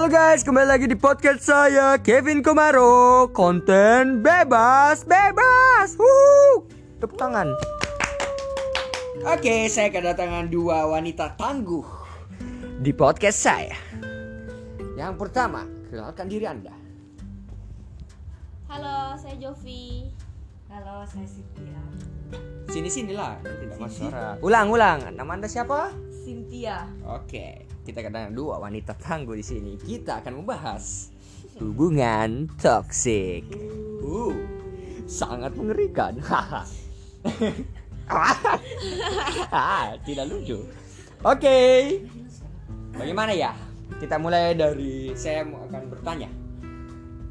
Halo guys, kembali lagi di podcast saya Kevin Komaro. Konten bebas, bebas. Wuhu. Tepuk tangan. Oke, saya kedatangan dua wanita tangguh di podcast saya. Yang pertama, kenalkan diri Anda. Halo, saya Jovi. Halo, saya Cynthia. Sini sinilah, tidak masuk suara. Ulang, ulang. Nama Anda siapa? Cynthia. Oke, kita kedatangan dua wanita tangguh di sini. Kita akan membahas hubungan toksik. Uh, sangat mengerikan. Ah, tidak lucu. Oke. Bagaimana ya? Kita mulai dari saya akan bertanya.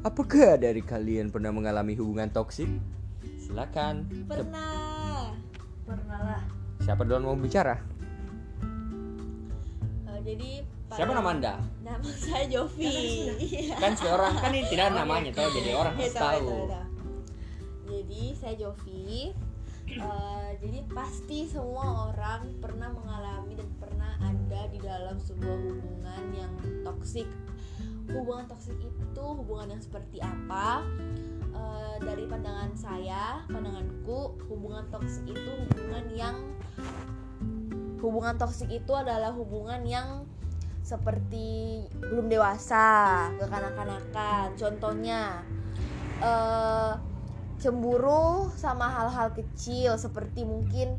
Apakah dari kalian pernah mengalami hubungan toksik? Silakan. Pernah. Pernah lah. Siapa duluan mau bicara? Jadi pada- Siapa nama Anda? Nama saya Jovi. Iya. Kan semua orang kan ini tidak ada namanya, tahu jadi orang Ya, harus tahu. Jadi saya Jovi. Eh, jadi pasti semua orang pernah mengalami dan pernah ada di dalam sebuah hubungan yang toksik. Hubungan toksik itu hubungan yang seperti apa? Eh, dari pandangan saya, pandanganku, hubungan toksik itu hubungan yang hubungan toksik itu adalah hubungan yang seperti belum dewasa, kekanak-kanakan. Contohnya eh cemburu sama hal-hal kecil seperti mungkin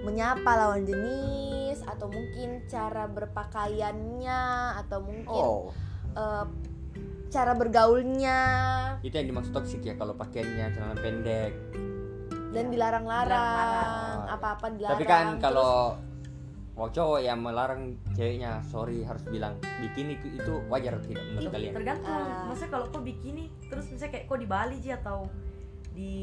menyapa lawan jenis atau mungkin cara berpakaiannya atau mungkin Oh, eh, cara bergaulnya itu yang dimaksud toksik ya kalau pakaiannya celana pendek. dan Ya, dilarang-larang apa-apa dilarang Tapi kan Terus- kalau mau cowok yang melarang ceweknya, sorry harus bilang bikini itu- itu wajar tidak menurut kalian? Tergantung. Ah. Maksudnya kalau kau bikini, terus misalnya kayak kau di Bali sih atau di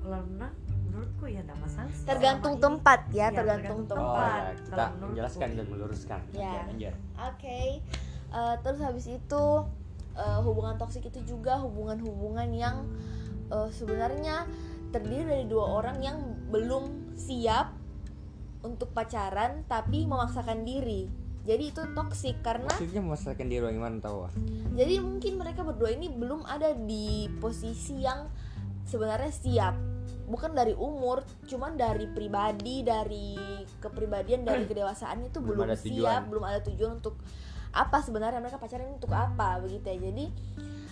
kolam renang, menurutku ya enggak masalah. sih. tergantung Selama ini. tempat ya Iya, tergantung tergantung Oh tempat ya, kita Kalau menurutku. menjelaskan dan meluruskan. Ya. Oke, lanjut. Oke, eh, terus habis itu eh, hubungan toksik itu juga hubungan-hubungan yang eh, sebenarnya terdiri dari dua orang yang belum siap untuk pacaran tapi memaksakan diri. Jadi itu toksik karena Maksudnya memasakkan diri bagaimana tahu? ah? jadi mungkin mereka berdua ini belum ada di posisi yang sebenarnya siap. Bukan dari umur, cuman dari pribadi, dari kepribadian, dari kedewasaan itu Belum belum, ada siap, tujuan. belum ada tujuan untuk apa sebenarnya mereka pacaran untuk apa begitu ya. Jadi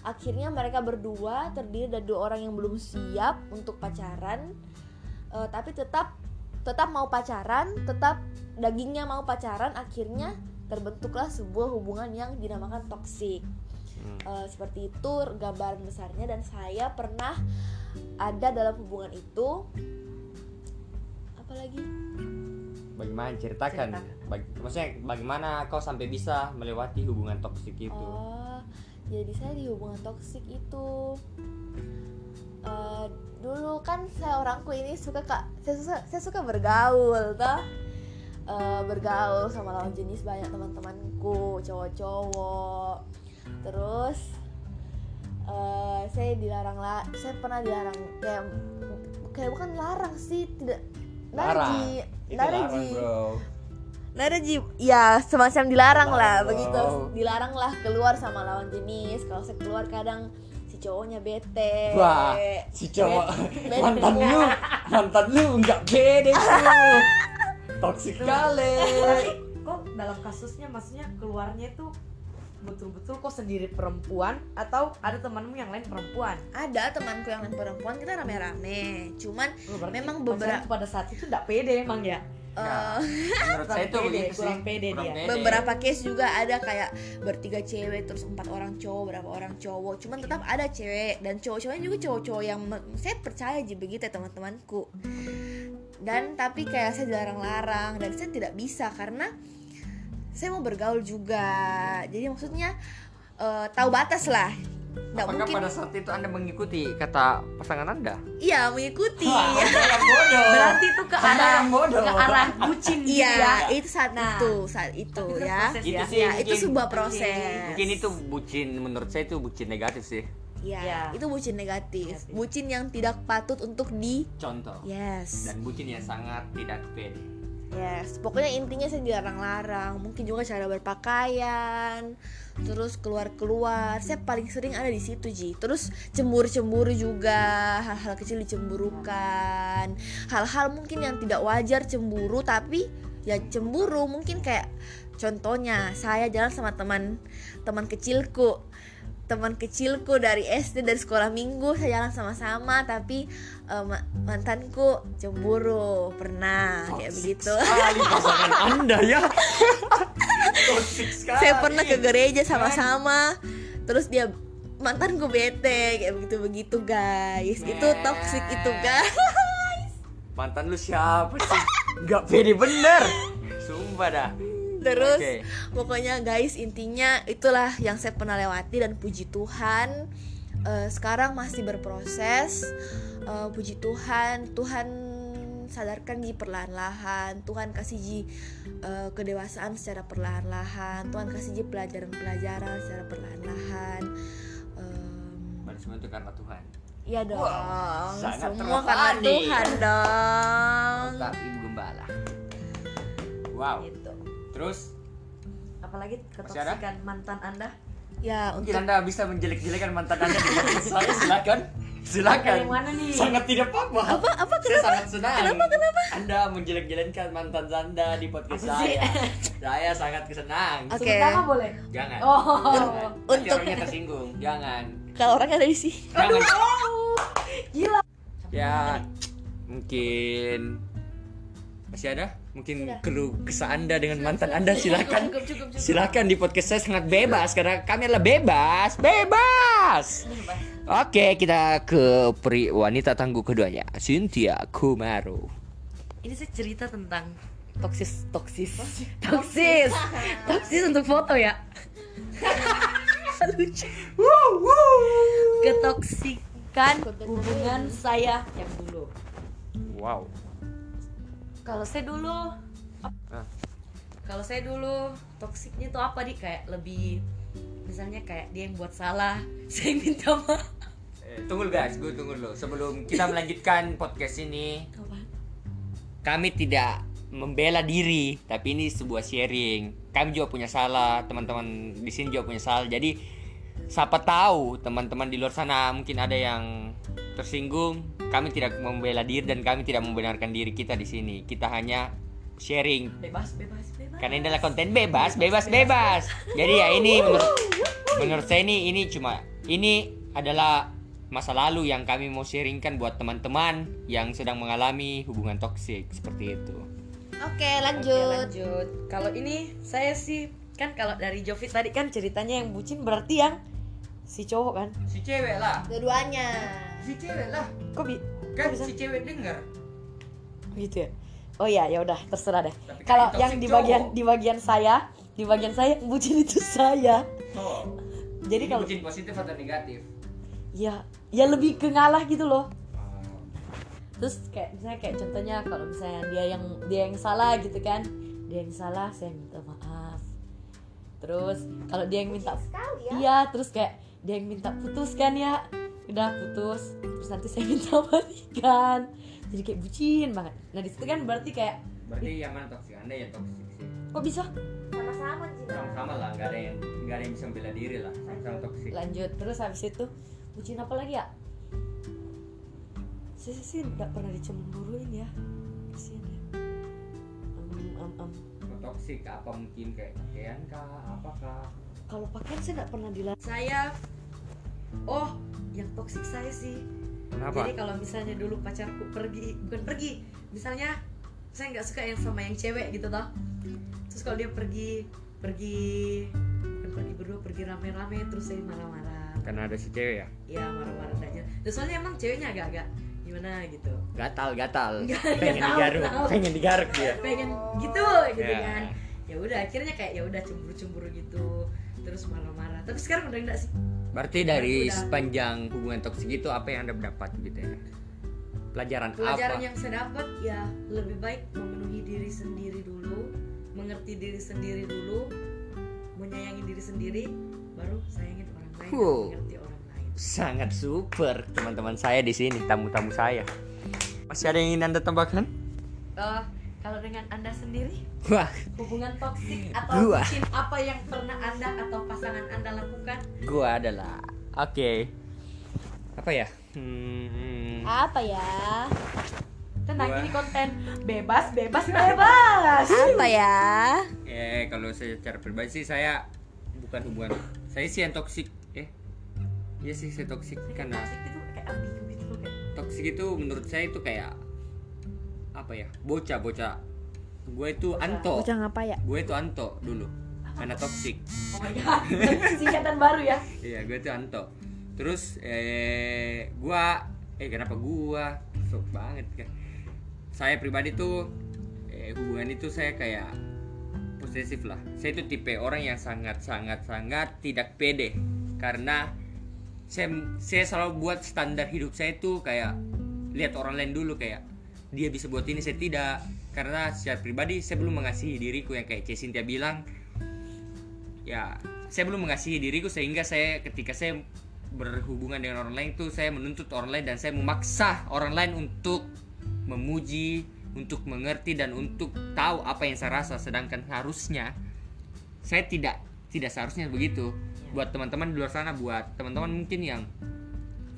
akhirnya mereka berdua terdiri dari dua orang yang belum siap untuk pacaran, eh, tapi tetap tetap mau pacaran, tetap dagingnya mau pacaran, akhirnya terbentuklah sebuah hubungan yang dinamakan toksik. Hmm. Eh, seperti itu gambaran besarnya dan saya pernah ada dalam hubungan itu apalagi Bagaimana ceritakan? Ceritakan. Bag- maksudnya bagaimana kau sampai bisa melewati hubungan toksik itu? oh jadi saya di hubungan toksik itu eh, dulu kan saya orangku ini suka kak saya suka saya suka bergaul toh. Eh, bergaul sama lawan jenis banyak teman-temanku cowok-cowok. Terus eh, saya dilarang lah saya pernah dilarang kayak kayak bukan larang sih tidak Larang. Naraji Naraji. ya semacam dilarang lah Larang, begitu bro. dilarang lah keluar sama lawan jenis kalau saya keluar kadang cowoknya bete Wah, si cowok Bet- mantan bete. lu, mantan lu nggak pede tuh. Toksik kali. Kok dalam kasusnya maksudnya keluarnya itu betul-betul kok sendiri perempuan atau ada temanmu yang lain perempuan? ada temanku yang lain perempuan kita rame-rame cuman Oh, Memang beberapa- pada saat itu enggak pede emang ya. Eh, Menurut saya itu Kurang pede, begitu sih. pede Kurang dia. pede. beberapa case juga ada kayak bertiga cewek terus empat orang cowok berapa orang cowok cuman tetap ada cewek dan cowok-cowoknya juga cowok-cowok yang saya percaya aja begitu ya teman-temanku dan tapi kayak saya dilarang-larang dan saya tidak bisa karena saya mau bergaul juga jadi maksudnya eh, tahu batas lah nggak Apakah mungkin pada saat itu anda mengikuti kata pasangan anda? iya mengikuti Wah, yang bodoh. Berarti itu ke Anda arah yang bodoh. ke arah bucin gitu iya ya. itu saat Nah, itu saat itu itu ya proses Itu ya. sih ya itu mungkin- sebuah proses Mungkin itu bucin menurut saya itu bucin negatif sih. Ya, Ya. itu bucin negatif. Negatif. Bucin yang tidak patut untuk di Contoh. Yes. Dan bucin yang sangat tidak pede. Yes, pokoknya intinya saya dilarang-larang. Mungkin juga cara berpakaian, terus keluar-keluar. Saya paling sering ada di situ, Ji. Terus cemburu-cemburu juga, hal-hal kecil dicemburukan. Hal-hal mungkin yang tidak wajar cemburu, tapi ya cemburu mungkin kayak contohnya saya jalan sama teman teman kecilku teman kecilku dari SD dari sekolah minggu saya jalan sama-sama tapi ma- mantanku cemburu pernah kayak begitu. pasangan anda ya. Toxic sekali. saya pernah ke gereja sama-sama terus dia mantanku bete kayak begitu begitu guys. Itu toxic itu guys. Mantan lu siapa sih? Gak pede bener. Sumpah dah terus Oke. pokoknya guys intinya itulah yang saya pernah lewati dan puji Tuhan eh, sekarang masih berproses. Eh, puji Tuhan Tuhan sadarkan Ji perlahan-lahan. Tuhan kasih Ji eh, kedewasaan secara perlahan-lahan. Tuhan kasih Ji pelajaran-pelajaran secara perlahan-lahan. Berarti semua itu karena Tuhan. Iya dong, sangat semua karena. Tuhan dong. Mantap Ibu Gembala. Wow. Gitu Terus? Apalagi ketoksikan mantan anda? Ya Mungkin untuk anda bisa menjelek-jelekan mantan anda di podcast saya silakan. Silakan. Yang mana nih? Sangat tidak apa-apa. Apa? Apa? Saya kenapa? sangat senang. Kenapa? Kenapa? Anda menjelek-jelekkan mantan anda di podcast saya. Saya sangat senang Oke. Sebut nama boleh? Jangan. Oh. Jangan. Nanti Untuk- orangnya tersinggung. Jangan. Kalau orangnya ada di sini. Jangan. Gila. Ya mungkin masih ada? Mungkin Sudah. keluh kesah Anda dengan mantan Anda silakan. Cukup, cukup, cukup. Silakan di podcast saya sangat bebas karena kami adalah bebas, bebas. Oke, kita ke peri wanita tangguh keduanya, Cynthia Kumaro. ini sih cerita tentang toksis toksis toksis toksis untuk foto ya lucu ketoksikan hubungan saya yang dulu Wow. Kalau saya dulu kalau saya dulu toksiknya tuh apa nih kayak lebih misalnya kayak dia yang buat salah saya minta maaf Eh, tunggu guys, gue tunggu dulu. Sebelum kita melanjutkan podcast ini, kami tidak membela diri, tapi ini sebuah sharing. Kami juga punya salah, teman-teman di sini juga punya salah. Jadi siapa tahu teman-teman di luar sana mungkin ada yang tersinggung. Kami tidak membela diri dan kami tidak membenarkan diri kita di sini. Kita hanya sharing. bebas bebas bebas Karena ini adalah konten bebas, bebas, bebas. Jadi ya ini menurut, menurut saya ini ini cuma ini adalah masa lalu yang kami mau sharingkan buat teman-teman yang sedang mengalami hubungan toksik seperti itu. Oke, Oke, lanjut. lanjut. Kalau ini saya sih kan kalau dari Jovi tadi kan ceritanya yang bucin berarti yang si cowok kan. Si cewek lah, Dua-duanya. si cewek lah. Kok bi Kan kok bisa si cewek denger. gitu ya? Oh iya, ya udah terserah deh. Tapi kan Kalau yang di bagian cowok. di bagian saya, di bagian saya bucin itu saya. Oh. Jadi kalau bucin positif atau negatif? ya ya lebih ke ngalah gitu loh. Oh. Terus kayak misalnya kayak contohnya kalau misalnya dia yang dia yang salah gitu kan. Dia yang salah, saya minta maaf. Terus kalau dia yang minta ya. Iya, terus kayak dia yang minta putus kan ya. Udah putus, terus nanti saya minta balikan. Jadi kayak bucin banget. Nah, di situ kan berarti kayak Berarti yang mana toksik? Anda yang toksik sih. kok bisa? Sama-sama Cina. Sama-sama lah, nggak ada yang nggak ada yang bisa bela diri lah. Sama-sama toksik. Lanjut, terus habis itu bucin apa lagi ya? Saya sih nggak pernah dicemburuin ya. Kasian ya. Am, am, am. Kalau toksik apa mungkin kayak pakaian kah, apakah? Kalau pakaian saya nggak pernah dilarang. Saya, oh, yang toksik saya sih Kenapa? Jadi kalau misalnya dulu pacarku pergi, bukan pergi, misalnya saya nggak suka yang sama yang cewek gitu toh. Terus kalau dia pergi, pergi, bukan pergi berdua, pergi rame-rame, terus saya marah-marah. Karena ada si cewek ya. Ya marah-marah aja. Terus soalnya emang ceweknya agak-agak gimana gitu. Gatal, gatal. Pengen tahu, digaruk, tahu. pengen digaruk dia. Pengen gitu, gitu Ya. kan. Ya udah akhirnya kayak ya udah cemburu-cemburu gitu, terus marah-marah. Tapi sekarang udah enggak sih. Berarti dari Udah. sepanjang hubungan toksik itu apa yang anda dapat gitu ya? Pelajaran, pelajaran apa? yang saya dapat ya lebih baik memenuhi diri sendiri dulu mengerti diri sendiri dulu menyayangi diri sendiri baru sayangin orang lain Wow. mengerti orang lain Sangat super teman-teman saya di sini, tamu-tamu saya. Masih ada yang ingin anda tambahkan? Eh, kalau dengan anda sendiri Wah, hubungan toksik atau Gua. mungkin apa yang pernah anda atau pasangan anda lakukan gua adalah oke. Apa ya? Hmm, Apa ya? tenang Gua. ini konten bebas bebas bebas Apa ya? eh kalau saya secara pribadi sih saya bukan hubungan. Saya sih yang toksik. Eh, iya sih saya toksik karena toksik itu kayak ambigu gitu loh kayak toksik itu menurut saya itu kayak apa ya? Bocah, bocah. Gue itu Anto. Bocah ngapa ya? Gue itu Anto dulu. Anak toksik. oh my god singkatan baru ya Iya, gue tuh Anto. Terus eh gua eh kenapa gua? Sok banget kan. Saya pribadi tuh eh, hubungan itu saya kayak posesif lah. Saya itu tipe orang yang sangat sangat sangat tidak pede karena saya saya selalu buat standar hidup saya itu kayak lihat orang lain dulu kayak dia bisa buat ini saya tidak. Karena secara pribadi saya belum mengasihi diriku yang kayak Cesintia bilang. Ya saya belum mengasihi diriku sehingga saya ketika saya berhubungan dengan orang lain itu saya menuntut orang lain dan saya memaksa orang lain untuk memuji untuk mengerti dan untuk tahu apa yang saya rasa. Sedangkan harusnya saya tidak tidak seharusnya begitu. Buat teman-teman di luar sana buat teman-teman mungkin yang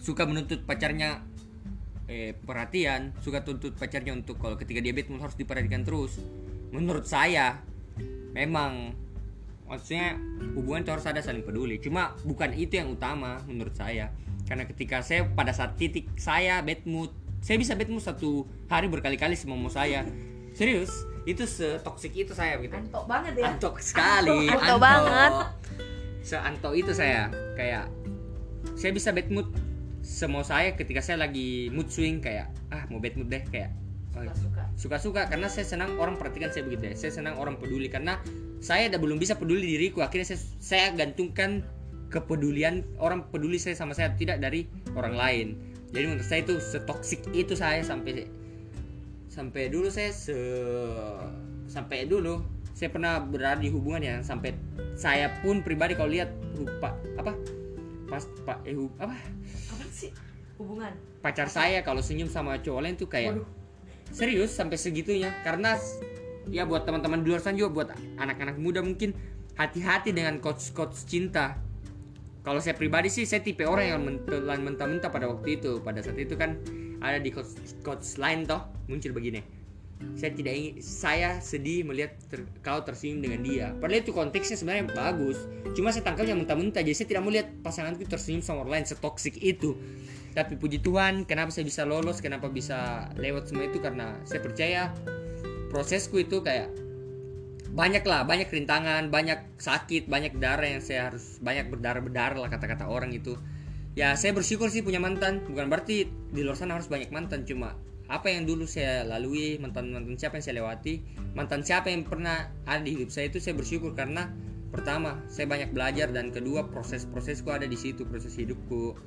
suka menuntut pacarnya eh, perhatian suka tuntut pacarnya untuk kalau ketika dia bad mood harus diperhatikan terus. Menurut saya memang maksudnya hubungan itu harus ada saling peduli. Cuma bukan itu yang utama menurut saya. Karena ketika saya pada saat titik saya bad mood saya bisa bad mood satu hari berkali-kali sama mau saya. Serius itu setoksik itu saya gitu. Antok banget ya. Antok sekali. Antok. banget. seantok itu saya. Kayak saya bisa bad mood semau saya ketika saya lagi mood swing kayak ah mau bad mood deh kayak oh, suka suka-suka. Karena saya senang orang perhatikan saya begitu ya. Saya senang orang peduli karena saya udah belum bisa peduli diriku. Akhirnya saya, saya gantungkan kepedulian orang peduli saya sama saya tidak dari orang lain. Jadi menurut saya itu setoksik itu saya sampai sampai dulu saya se sampai dulu saya pernah berada di hubungan yang sampai saya pun pribadi kalau lihat lupa apa? Pas pak eh apa sih? Hubungan? Pacar saya kalau senyum sama cowok lain tuh kayak Waduh. serius sampai segitunya. Karena ya buat teman-teman di luar sana juga buat anak-anak muda mungkin hati-hati dengan coach-coach cinta. Kalau saya pribadi sih saya tipe orang yang mentelan mentah-mentah pada waktu itu. Pada saat itu kan ada di coach, coach lain toh muncul begini saya tidak ingin saya sedih melihat ter- kau tersenyum dengan dia. Padahal itu konteksnya sebenarnya bagus. Cuma saya tangkapnya mentah-mentah jadi saya tidak mau lihat pasanganku tersenyum sama orang lain setoksik itu. Tapi puji Tuhan kenapa saya bisa lolos kenapa bisa lewat semua itu? Karena saya percaya prosesku itu kayak banyak lah banyak rintangan banyak sakit banyak darah yang saya harus banyak berdarah berdarah lah kata-kata orang itu. Ya saya bersyukur sih punya mantan. Bukan berarti di luar sana harus banyak mantan cuma apa yang dulu saya lalui mantan mantan siapa yang saya lewati mantan siapa yang pernah ada di hidup saya itu saya bersyukur karena pertama saya banyak belajar dan kedua proses-prosesku ada di situ proses hidupku.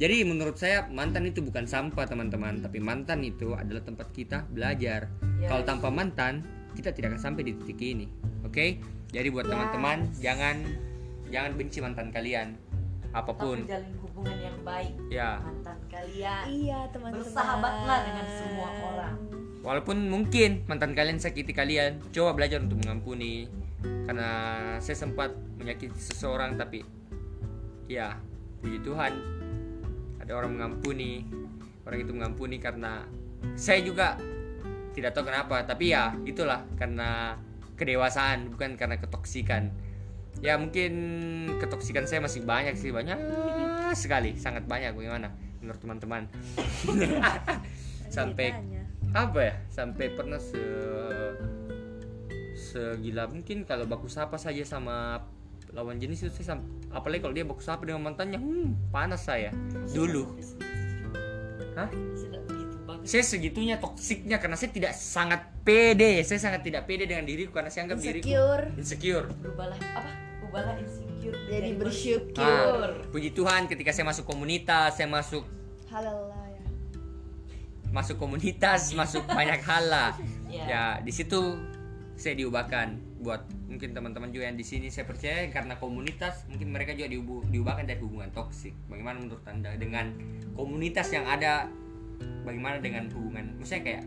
Jadi menurut saya mantan itu bukan sampah teman-teman tapi mantan itu adalah tempat kita belajar. Yes. kalau tanpa mantan kita tidak akan sampai di titik ini oke? Jadi buat teman-teman jangan jangan benci mantan kalian apa pun. Tapi jalin hubungan yang baik ya. mantan kalian. Iya teman-teman. Bersahabatlah dengan semua orang. walaupun mungkin mantan kalian sakiti kalian coba belajar untuk mengampuni. Karena saya sempat menyakiti seseorang tapi ya puji Tuhan ada orang mengampuni. Orang itu mengampuni karena saya juga tidak tahu kenapa tapi ya itulah karena kedewasaan bukan karena ketoksikan ya mungkin ketoksikan saya masih banyak sih banyak sekali sangat banyak bagaimana menurut teman-teman. Sampai apa ya? Sampai pernah se segila mungkin kalau baku sapa saja sama lawan jenis itu saya apalagi kalau dia baku sapa dengan mantannya hmm, panas saya. Dulu. Hah? Saya segitunya toksiknya karena saya tidak sangat pede. Saya sangat tidak pede dengan diriku karena saya anggap diriku Insecure. insecure. Berubahlah apa? Ubahlah insecure. Jadi bersyukur. Ah, puji Tuhan ketika saya masuk komunitas saya masuk Haleluya. masuk komunitas masuk banyak hal lah. Ya. ya di situ saya diubahkan buat mungkin teman-teman juga yang di sini saya percaya karena komunitas mungkin mereka juga diubu- diubahkan dari hubungan toksik. Bagaimana menurut anda dengan komunitas yang ada? Bagaimana dengan hubungan? Maksudnya kayak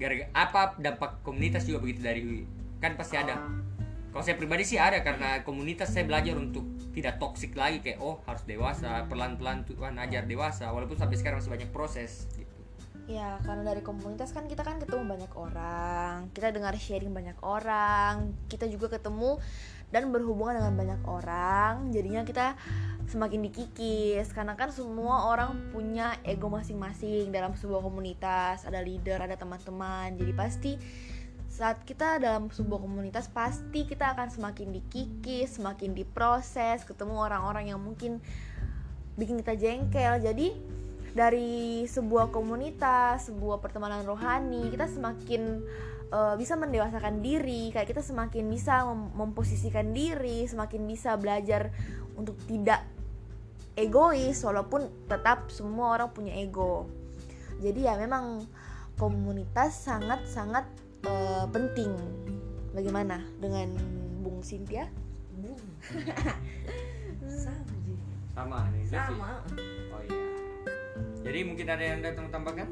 gara apa dampak komunitas juga begitu dari kan pasti ada kalau saya pribadi sih ada karena komunitas saya belajar untuk tidak toksik lagi kayak oh harus dewasa pelan-pelan Tuhan ajar dewasa walaupun sampai sekarang masih banyak proses gitu Ya, karena dari komunitas kan kita kan ketemu banyak orang, kita dengar sharing banyak orang, kita juga ketemu dan berhubungan dengan banyak orang, jadinya kita semakin dikikis karena kan semua orang punya ego masing-masing dalam sebuah komunitas, ada leader, ada teman-teman. Jadi pasti saat kita dalam sebuah komunitas pasti kita akan semakin dikikis, semakin diproses, ketemu orang-orang yang mungkin bikin kita jengkel. Jadi dari sebuah komunitas, sebuah pertemanan rohani, kita semakin uh, bisa mendewasakan diri, kayak kita semakin bisa mem memposisikan diri, semakin bisa belajar untuk tidak egois walaupun tetap semua orang punya ego. Jadi ya memang komunitas sangat-sangat uh, penting. Bagaimana dengan Bung Cynthia? sama Ji. sama nih sama oh iya jadi mungkin ada yang anda mau tambahkan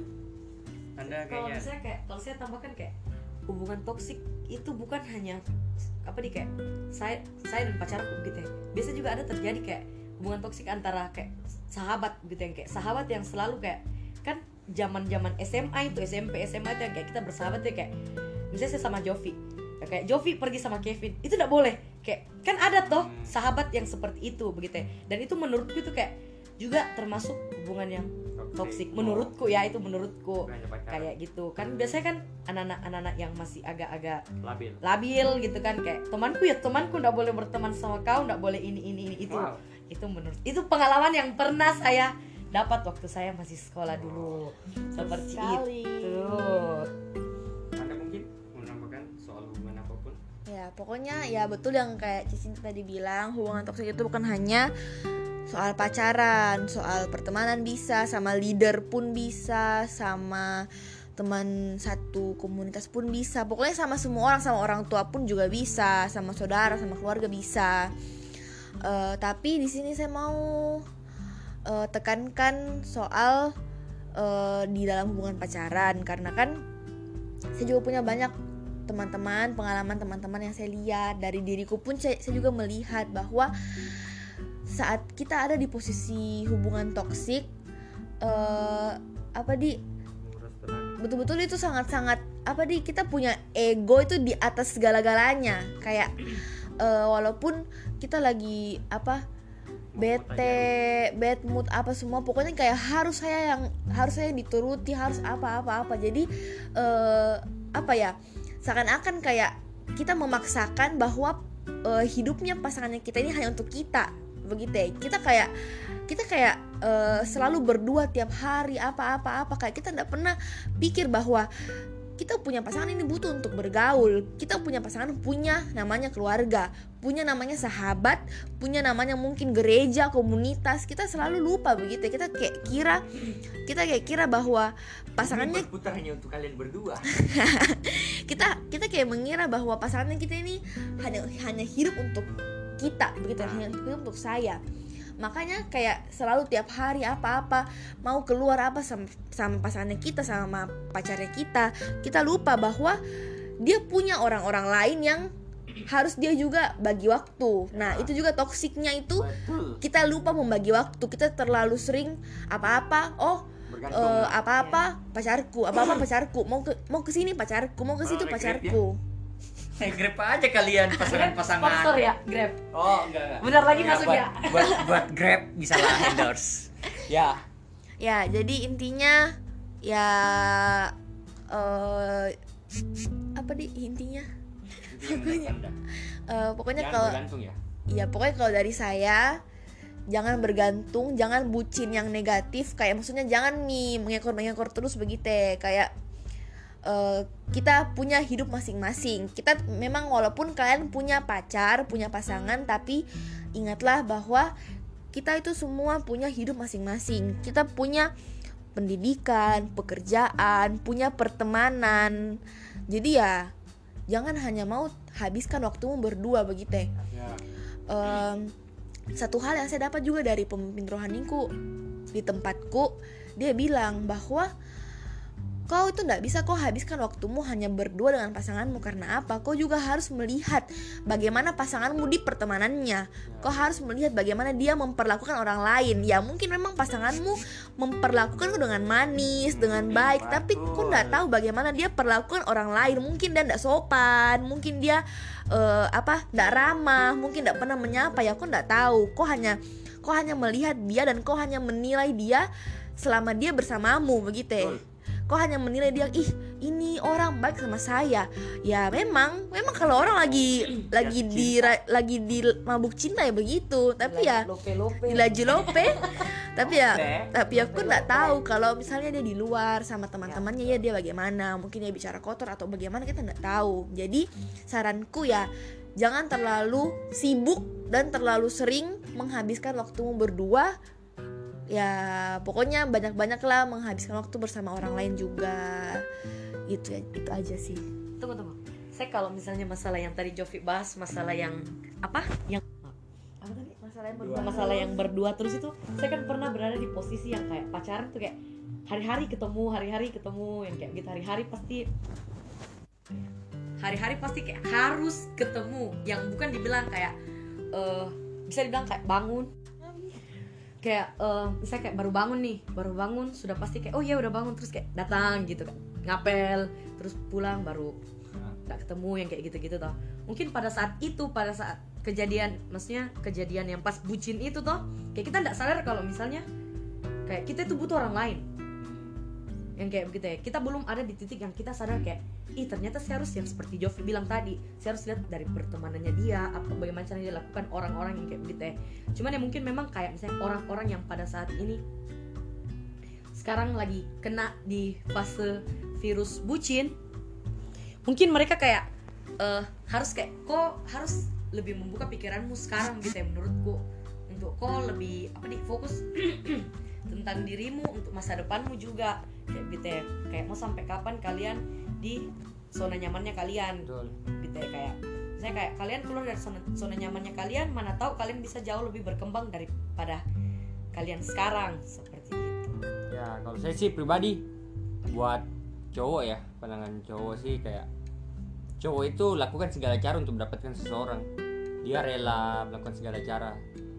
anda kalau kayaknya saya kayak kalau saya tambahkan kayak hubungan toksik itu bukan hanya apa nih kayak saya saya dan pacarku gitu ya biasa juga ada terjadi kayak hubungan toksik antara kayak sahabat gitu yang kayak sahabat yang selalu kayak kan zaman zaman SMA itu SMP SMA itu yang kayak kita bersahabat ya kayak misalnya saya sama Jovi. Ya, kayak Jovi pergi sama Kevin itu tidak boleh. Kayak kan ada toh sahabat yang seperti itu begitu ya. Dan itu menurutku itu kayak juga termasuk hubungan yang toksik menurutku ya itu menurutku. Bukannya pacaran. kayak gitu. Kan biasanya kan anak-anak anak-anak yang masih agak-agak labil. labil gitu kan. Kayak temanku ya temanku nggak boleh berteman sama kau nggak boleh ini ini ini. Itu Wow. itu menurut itu pengalaman yang pernah saya dapat waktu saya masih sekolah dulu seperti Sekali. itu anda mungkin menambahkan soal hubungan apa pun Ya, pokoknya ya betul yang kayak Cici tadi bilang, hubungan toksik itu bukan hanya soal pacaran, soal pertemanan bisa, sama leader pun bisa, sama teman satu komunitas pun bisa. Pokoknya sama semua orang, sama orang tua pun juga bisa, sama saudara, sama keluarga bisa. Eh, tapi di sini saya mau eh, tekankan soal eh, di dalam hubungan pacaran. Karena kan saya juga punya banyak teman-teman pengalaman teman-teman yang saya lihat. Dari diriku pun saya, saya juga melihat bahwa saat kita ada di posisi hubungan toksik eh, apa di betul-betul itu sangat-sangat apa di kita punya ego itu di atas segala-galanya. Kayak eh, walaupun kita lagi apa bete, bad mood apa semua. Pokoknya kayak harus saya yang harus saya yang dituruti harus apa apa apa. Jadi eh, apa ya seakan-akan kayak kita memaksakan bahwa eh, hidupnya pasangannya kita ini hanya untuk kita. Begitu ya. Kita kayak kita kayak eh, selalu berdua tiap hari apa apa apa. Kayak kita nggak pernah pikir bahwa kita punya pasangan ini butuh untuk bergaul. Kita punya pasangan punya namanya keluarga punya namanya sahabat punya namanya mungkin gereja komunitas kita selalu lupa begitu. Kita kayak kira kita kayak kira bahwa pasangannya berputar hanya untuk kalian berdua. Kita kita kayak mengira bahwa pasangan kita ini hanya hanya hidup untuk kita begitu. Ah. hanya hidup untuk saya. Makanya kayak selalu tiap hari apa-apa mau keluar apa sama, sama pasangannya kita sama pacarnya kita kita lupa bahwa dia punya orang-orang lain yang harus dia juga bagi waktu. Nah Ya. itu juga toksiknya itu kita lupa membagi waktu. Kita terlalu sering apa-apa oh eh, apa-apa pacarku apa-apa pacarku. Mau ke mau ke sini pacarku mau ke situ Malah regret ya. pacarku. Eh, grab aja kalian pasangan-pasangan. Sponsor ya Grab. Oh enggak enggak. Bentar lagi Enggak, masuk buat, ya. buat, buat grab bisa lah endorse. Ya. Ya jadi intinya ya eh apa di intinya Anda. Eh, pokoknya Jangan kalau ya. ya pokoknya kalau dari saya jangan bergantung jangan bucin yang negatif kayak maksudnya jangan nih mengekor mengekor terus begitu kayak eh, kita punya hidup masing-masing. Kita memang walaupun kalian punya pacar punya pasangan tapi ingatlah bahwa kita itu semua punya hidup masing-masing. Kita punya pendidikan pekerjaan punya pertemanan. Jadi ya jangan hanya mau habiskan waktumu berdua begitu ya. Em, satu hal yang saya dapat juga dari pemimpin rohaniku di tempatku dia bilang bahwa kau itu nggak bisa kau habiskan waktumu hanya berdua dengan pasanganmu. Karena apa? Kau juga harus melihat bagaimana pasanganmu di pertemanannya. Kau harus melihat bagaimana dia memperlakukan orang lain. Ya mungkin memang pasanganmu memperlakukan kau dengan manis dengan baik. Tapi kau nggak tahu bagaimana dia perlakukan orang lain. Mungkin dia nggak sopan mungkin dia eh, apa nggak ramah mungkin nggak pernah menyapa. Ya kau nggak tahu. Kau hanya kau hanya melihat dia dan kau hanya menilai dia selama dia bersamamu begitu. Ya. Kau hanya menilai dia ih ini orang baik sama saya. Ya memang memang kalau orang lagi lagi di lagi di mabuk cinta ya begitu. Tapi ya lope lope. dilaju lope. Tapi ya tapi aku nggak tahu kalau misalnya dia di luar sama teman-temannya ya dia bagaimana mungkin dia bicara kotor atau bagaimana kita nggak tahu. Jadi saranku ya jangan terlalu sibuk dan terlalu sering menghabiskan waktumu berdua ya pokoknya banyak-banyak lah menghabiskan waktu bersama orang lain juga. Itu ya itu aja sih. Tunggu tunggu. Saya kalau misalnya masalah yang tadi Jovi bahas masalah yang apa? Yang apa tadi? Masalah yang berdua. masalah yang berdua terus itu saya kan pernah berada di posisi yang kayak pacaran tuh kayak hari-hari ketemu hari-hari ketemu yang kayak gitu. Hari-hari pasti hari-hari pasti kayak harus ketemu. Yang bukan dibilang kayak eh bisa dibilang kayak bangun kayak eh misalnya kayak baru bangun nih baru bangun sudah pasti kayak oh ya udah bangun terus kayak datang gitu kan. Ngapel terus pulang baru nggak ketemu yang kayak gitu-gitu toh. Mungkin pada saat itu pada saat kejadian maksudnya kejadian yang pas bucin itu toh kayak kita nggak sadar kalau misalnya kayak kita itu butuh orang lain yang kayak begitu ya. Kita belum ada di titik yang kita sadar kayak ih ternyata saya harus yang seperti Jovi bilang tadi. Saya harus lihat dari pertemanannya dia apa bagaimana cara dia lakukan orang-orang yang kayak begitu ya. Cuman ya mungkin memang kayak misalnya orang-orang yang pada saat ini sekarang lagi kena di fase virus bucin mungkin mereka kayak eh, harus kayak kok harus lebih membuka pikiranmu sekarang? Gitu ya menurutku. Untuk kok lebih apa nih fokus tentang dirimu untuk masa depanmu juga kayak gitu ya kayak mau sampai kapan kalian di zona nyamannya kalian Betul. gitu ya kayak saya kayak kalian keluar dari zona, zona nyamannya kalian mana tahu kalian bisa jauh lebih berkembang daripada kalian sekarang seperti itu Ya kalau saya sih pribadi buat cowok ya pandangan cowok sih kayak cowok itu lakukan segala cara untuk mendapatkan seseorang. Dia rela melakukan segala cara.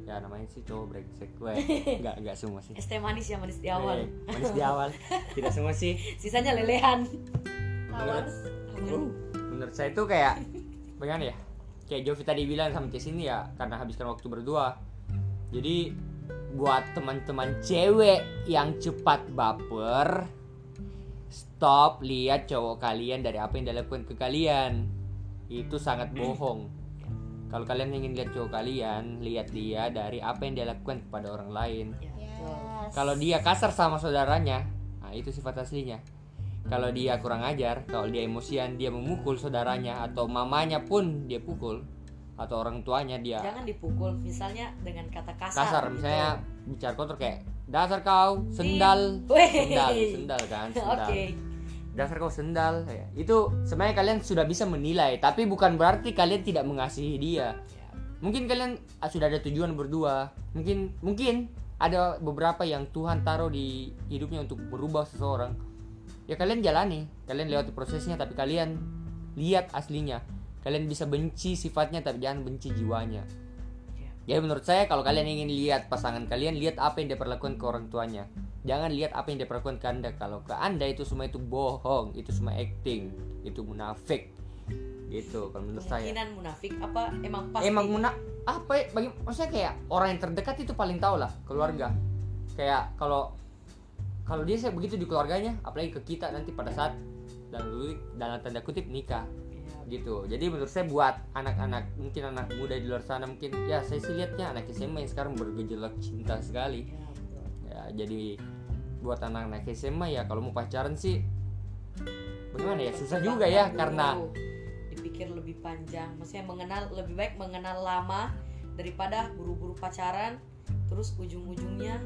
Ya namanya sih cowok brengsek gue. Enggak enggak semua sih. es teh manis ya manis di awal manis di awal. Tidak semua sih. sisanya lelehan tawar Uh, menurut saya itu kayak bagaimana ya? Kayak Jovi tadi bilang sama Cis ini ya karena habiskan waktu berdua. Jadi buat teman-teman cewek yang cepat baper, stop lihat cowok kalian dari apa yang dia lakukan ke kalian. Itu sangat bohong. Kalau kalian ingin lihat cowok kalian, lihat dia dari apa yang dia lakukan kepada orang lain. ya, yes. Kalau dia kasar sama saudaranya, nah itu sifat aslinya. Kalau dia kurang ajar, kalau dia emosian, dia memukul saudaranya atau mamanya pun dia pukul atau orang tuanya dia jangan dipukul misalnya dengan kata kasar, kasar. gitu. Misalnya bicara kotor kayak dasar kau sendal, sendal, sendal kan, sendal. oke Dasar kau sendal. Ya, Itu sebenarnya kalian sudah bisa menilai, tapi bukan berarti kalian tidak mengasihi dia. Ya, Mungkin kalian ah, sudah ada tujuan berdua. Mungkin mungkin ada beberapa yang Tuhan taruh di hidupnya untuk berubah seseorang. Ya kalian jalani, kalian lewati prosesnya tapi kalian lihat aslinya. Kalian bisa benci sifatnya tapi jangan benci jiwanya. Ya. Ya menurut saya kalau kalian ingin lihat pasangan kalian, lihat apa yang dia perlakukan ke orang tuanya. Jangan lihat apa yang dia perlakukan ke anda. Kalau ke anda itu semua itu bohong, itu semua acting, itu munafik. Gitu kalau menurut saya. kemungkinan munafik apa emang pasti Emang muna apa ya, bagi maksudnya kayak orang yang terdekat itu paling tahu lah keluarga. Kayak kalau kalau dia saya begitu di keluarganya, apalagi ke kita nanti pada saat kutip- dalam tanda kutip nikah gitu. Jadi menurut saya buat anak-anak mungkin anak muda di luar sana mungkin ya saya sih lihatnya anak SMA yang sekarang bergejolak cinta sekali. ya, betul. Ya jadi buat anak-anak SMA ya kalau mau pacaran sih bagaimana ya susah juga ya Dulu, karena dipikir lebih panjang maksudnya mengenal lebih baik mengenal lama daripada buru-buru pacaran terus ujung-ujungnya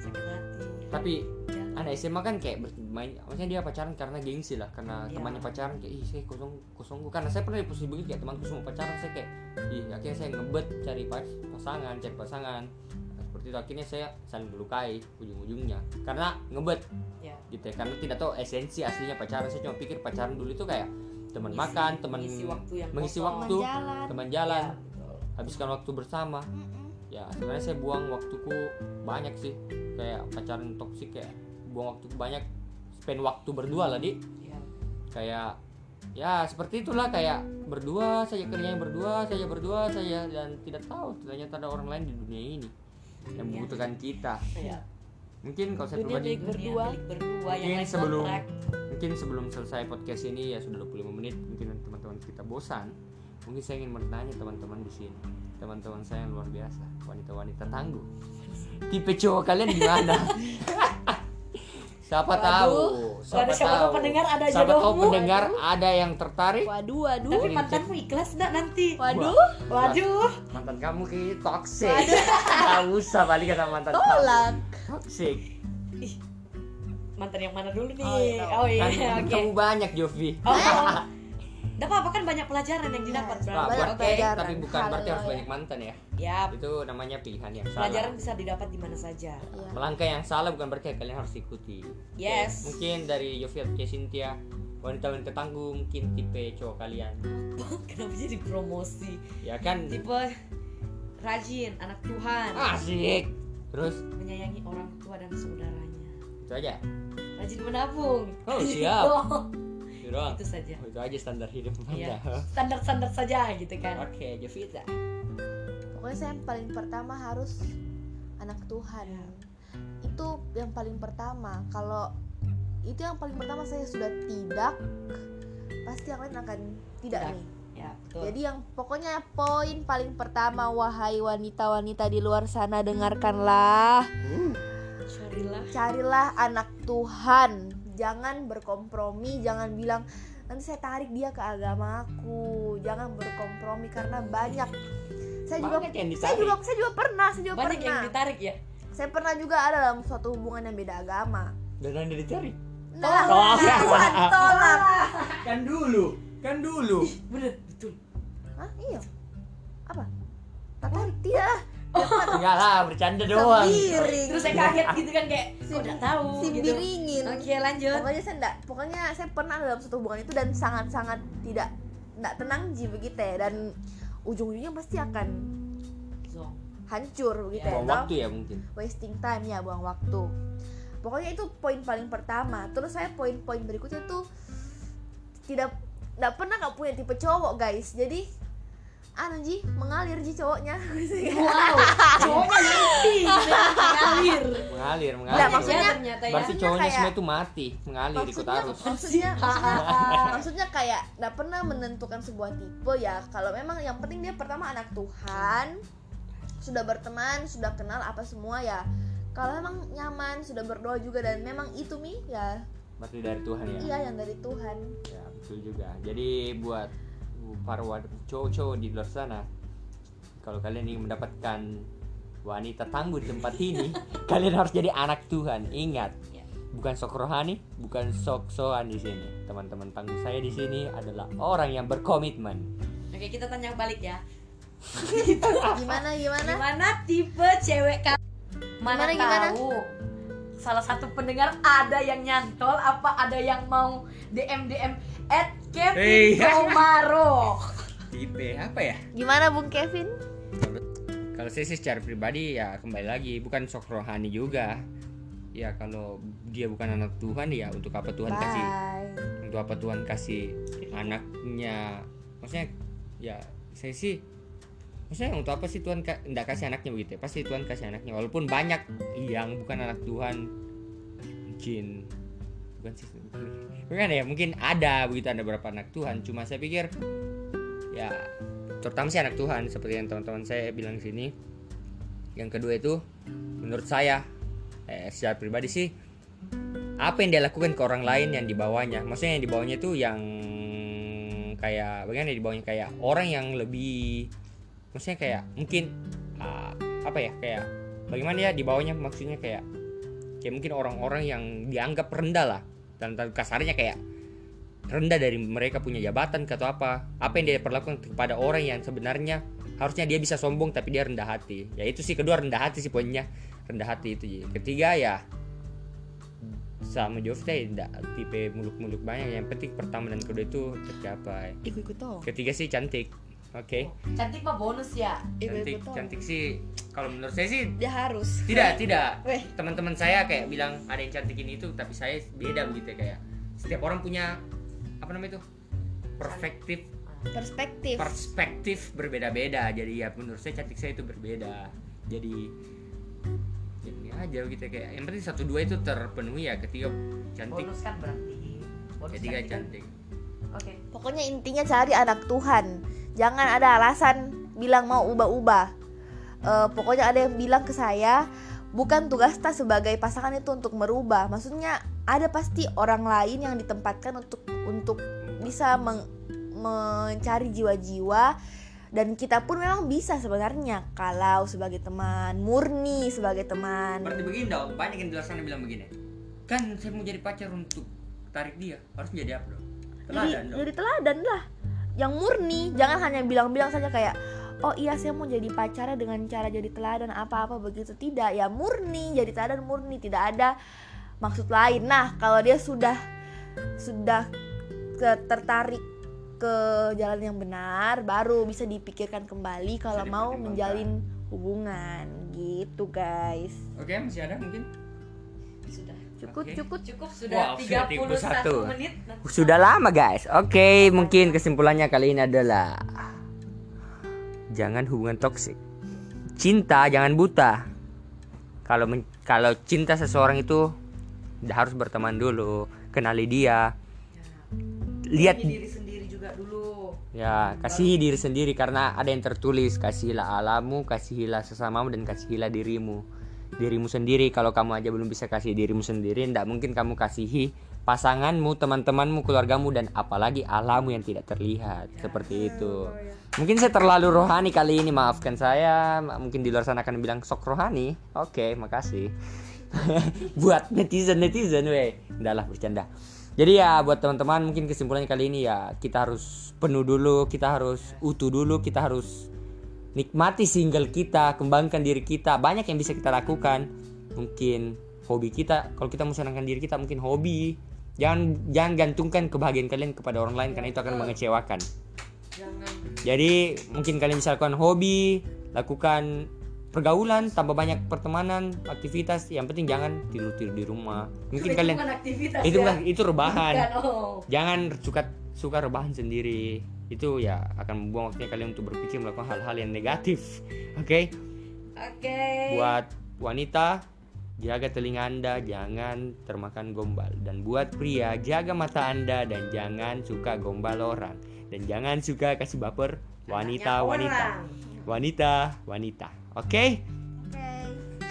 sakit hati tapi Ya. Anak SMA kan kayak bermain maksudnya dia pacaran karena gengsi lah karena Iya. temannya pacaran kayak ih saya kosong kosong karena saya pernah di posisi begitu kayak temanku semua pacaran saya kayak ih akhirnya saya ngebet cari pas- pasangan cari pasangan Nah, seperti itu akhirnya saya saling melukai ujung-ujungnya karena ngebet ya gitu ya karena tidak tahu esensi aslinya pacaran saya cuma pikir pacaran dulu itu kayak teman makan teman mengisi waktu yang mengisi kosong. waktu Teman jalan. teman jalan Ya, betul. habiskan waktu bersama Mm-mm. ya sebenarnya saya buang waktuku banyak sih kayak pacaran toksik kayak buang waktu banyak spend waktu berdua lah di Ya. kayak ya seperti itulah kayak berdua saja kerjanya berdua saja berdua saja dan tidak tahu ternyata ada orang lain di dunia ini yang Dunia. membutuhkan kita Ya. mungkin kalau saya pribadi berdua. Milik berdua yang Mungkin lain sebelum- kontrak. mungkin sebelum selesai podcast ini ya sudah 25 menit mungkin teman-teman kita bosan mungkin saya ingin bertanya teman-teman di sini teman-teman saya yang luar biasa wanita-wanita tangguh tipe cowok kalian gimana siapa Waduh. tahu Waduh, siapa tahu pendengar ada siapa tahu jodohmu. pendengar ada yang tertarik Waduh, waduh. Tapi mantanmu ikhlas enggak nanti? Waduh, Waduh. mantan kamu kayak toxic nggak usah balik sama mantan kamu tolak. toxic Ih, mantan yang mana dulu nih? Oh, iya, tahu. Oh iya, kan oke. kamu banyak Jovi Oh, Gak apa-apa kan banyak pelajaran yang didapat, Yes. Nah, Banyak pelajaran. tapi bukan Hal berarti harus ya. banyak mantan ya Ya, itu namanya pilihan yang salah pelajaran bisa didapat di mana saja. Iya. melangkah yang salah bukan berarti kalian harus ikuti Yes. Oke, mungkin dari Yofi atau Cynthia wanita-wanita tangguh mungkin tipe cowok kalian Kenapa jadi promosi? ya kan Tipe rajin, anak Tuhan, asik terus menyayangi orang tua dan saudaranya. itu aja Rajin menabung. Oh, siap. Oh, itu doang itu saja. Oh, itu aja standar hidup Iya. anda Standar-standar saja gitu kan. oke Jovita Pokoknya saya yang paling pertama harus anak Tuhan. Itu yang paling pertama. Kalau itu yang paling pertama saya sudah tidak, pasti yang lain akan tidak Tidak. nih. Ya, betul. Jadi yang pokoknya poin paling pertama wahai wanita-wanita di luar sana dengarkanlah, Carilah carilah anak Tuhan. Jangan berkompromi, jangan bilang nanti saya tarik dia ke agamaku. Jangan berkompromi karena banyak saya juga yang saya ditarik. juga saya juga pernah, saya juga banyak yang pernah. ditarik ya. Saya pernah juga ada dalam suatu hubungan yang beda agama. dan anda dicari Nah, Oh. Tuhan tolak. kan dulu kan dulu Bener, betul. Hah, iya. Apa? Tak tarik tidak enggak lah bercanda doang sembiring. Terus saya kaget gitu kan kayak kok udah tahu gitu. Simbiringin. Oke, lanjut. Pokoknya saya enggak, pokoknya saya pernah dalam satu hubungan itu dan sangat-sangat tidak enggak tenang ji begitu ya dan ujung-ujungnya pasti akan Zong. hancur begitu ya. buang toh. waktu ya mungkin wasting time ya buang waktu pokoknya itu poin paling pertama terus saya poin-poin berikutnya tuh tidak tidak pernah nggak punya tipe cowok guys jadi anu ji mengalir ji cowoknya. Wow, cowoknya ngerti, mengalir. mengalir mengalir. Banyak maksudnya- ya ternyata ya. berarti cowoknya kayak- semua itu mati mengalir ikut maksudnya arus. maksudnya maksudnya, maksudnya kayak nggak pernah menentukan sebuah tipe ya. Kalau memang yang penting dia pertama anak Tuhan sudah berteman sudah kenal apa semua ya. Kalau memang nyaman sudah berdoa juga dan memang itu mi ya. Berarti dari Tuhan ya? Iya yang dari Tuhan. Ya betul juga. Jadi buat para cowok-cowok di luar sana, kalau kalian ingin mendapatkan wanita tangguh di tempat ini, kalian harus jadi anak Tuhan. Ingat, Ya. bukan sok rohani, bukan sok soan di sini. Teman-teman tangguh saya di sini adalah orang yang berkomitmen. Oke, kita tanya balik ya. gimana gimana Gimana tipe cewek kamu? Mana Gimana, gimana? Salah satu pendengar ada yang nyantol apa ada yang mau DM DM at Kevin Iya. Komaro. Tipe apa ya? gimana Bung Kevin Kalau saya sih secara pribadi ya kembali lagi bukan sok rohani juga. Ya kalau dia bukan anak Tuhan ya untuk apa Tuhan kasih bye untuk apa Tuhan kasih anaknya maksudnya ya saya sih maksudnya untuk apa sih Tuhan ka- kasih anaknya begitu ya? Pasti Tuhan kasih anaknya walaupun banyak yang bukan anak Tuhan. Mungkin bukan sih bukan ya mungkin ada begitu ada beberapa anak Tuhan. Cuma saya pikir ya terutama sih anak Tuhan seperti yang teman-teman saya bilang di sini. Yang kedua itu menurut saya eh, secara pribadi sih apa yang dia lakukan ke orang lain yang di bawahnya? Maksudnya yang di bawahnya itu yang kayak bagaimana ya di bawahnya kayak orang yang lebih maksudnya kayak mungkin ah, apa ya kayak bagaimana ya di bawahnya maksudnya kayak kayak mungkin orang-orang yang dianggap rendah lah. Dan kasarnya kayak rendah dari mereka punya jabatan atau apa. Apa yang dia perlakukan kepada orang yang sebenarnya harusnya dia bisa sombong tapi dia rendah hati. Ya itu sih kedua rendah hati sih poinnya. Rendah hati itu Ji. ketiga ya sama Jovi teh tidak tipe muluk-muluk banyak. Yang penting pertama dan kedua itu tercapai. Ikut-ikut ketiga sih cantik oke. Cantik mah bonus ya. Cantik ikut-ikut dong cantik sih. Kalau menurut saya sih dia harus. tidak tidak. Teman-teman saya kayak bilang ada yang cantik ini itu tapi saya beda begitu kayak setiap orang punya apa namanya itu perspektif. Perspektif. Perspektif berbeda-beda. Jadi ya menurut saya cantik saya itu berbeda. Jadi ya ini aja gitu kayak yang penting satu dua itu terpenuhi ya ketiga cantik. Bonus kan berarti. Bonus ketiga cantik kan? cantik. Oke. Pokoknya intinya cari anak Tuhan jangan ada alasan bilang mau ubah-ubah. Eh, pokoknya ada yang bilang ke saya bukan tugas kita sebagai pasangan itu untuk merubah. Maksudnya ada pasti orang lain yang ditempatkan untuk untuk bisa meng- mencari jiwa-jiwa. Dan kita pun memang bisa sebenarnya. Kalau sebagai teman murni sebagai teman berarti begini dong banyak yang di luar sana bilang begini. Kan saya mau jadi pacar untuk tarik dia harus jadi apa dong? Jadi teladan dong. jadi teladan lah yang murni. Jangan hanya bilang-bilang saja kayak oh iya saya mau jadi pacarnya dengan cara jadi teladan apa-apa. Begitu tidak. Ya murni jadi teladan murni. Tidak ada maksud lain. Nah kalau dia sudah sudah ke- tertarik ke jalan yang benar baru bisa dipikirkan kembali kalau mau menjalin hubungan. Gitu guys. Oke masih ada mungkin cukup Oke. cukup cukup sudah Wow, sudah 31 31. menit Nanti Sudah lama guys. Oke, mungkin kesimpulannya kali ini adalah jangan hubungan toksik. Cinta jangan buta. Kalau men- kalau cinta seseorang itu harus berteman dulu, kenali dia. Lihat Sayangi diri sendiri juga dulu ya, kasihi diri sendiri karena ada yang tertulis kasihilah alamu, kasihilah sesamamu dan kasihilah dirimu. Dirimu sendiri kalau kamu aja belum bisa kasih dirimu sendiri, tidak mungkin kamu kasihi pasanganmu, teman-temanmu, keluargamu dan apalagi alammu yang tidak terlihat. Seperti itu. Mungkin saya terlalu rohani kali ini, maafkan saya. Mungkin di luar sana akan bilang sok rohani. Oke, makasih. buat netizen netizen, weh. Udah lah bercanda. Jadi ya buat teman-teman mungkin kesimpulannya kali ini ya kita harus penuh dulu, kita harus utuh dulu, kita harus nikmati single kita, kembangkan diri kita. Banyak yang bisa kita lakukan. Mungkin hobi kita, kalau kita mau senangkan diri kita mungkin hobi. Jangan jangan gantungkan kebahagiaan kalian kepada orang lain karena itu akan mengecewakan. jangan Jadi mungkin kalian bisa lakukan hobi, lakukan pergaulan, tambah banyak pertemanan, aktivitas. Yang penting jangan tidur-tidur di rumah. Mungkin itu kalian bukan aktivitas itu ya. bukan itu rebahan. Bukan, oh. Jangan suka suka rebahan sendiri. Itu ya akan membuang waktunya kalian untuk berpikir melakukan hal-hal yang negatif. Oke? oke. Buat wanita jaga telinga Anda jangan termakan gombal. Dan buat pria jaga mata Anda dan jangan suka gombal orang. Dan jangan suka kasih baper wanita wanita. wanita wanita. Oke? Oke.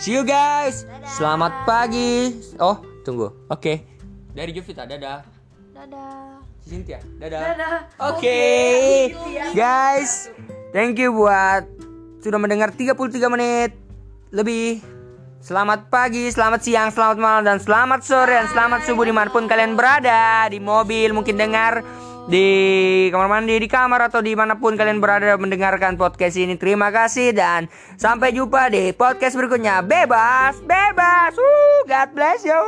See you guys. Dadah. selamat pagi. Oh tunggu. Oke. Dari Jovita dadah. Dadah Cynthia. Dadah. Dadah. Oke, Cynthia. guys, thank you buat sudah mendengar 33 menit. Lebih. Selamat pagi, selamat siang, selamat malam, dan selamat sore, dan selamat subuh di mana pun kalian berada. Di mobil mungkin dengar, di kamar mandi, di kamar, atau di mana pun kalian berada mendengarkan podcast ini. Terima kasih dan sampai jumpa di podcast berikutnya. Bebas, bebas, Woo, God bless you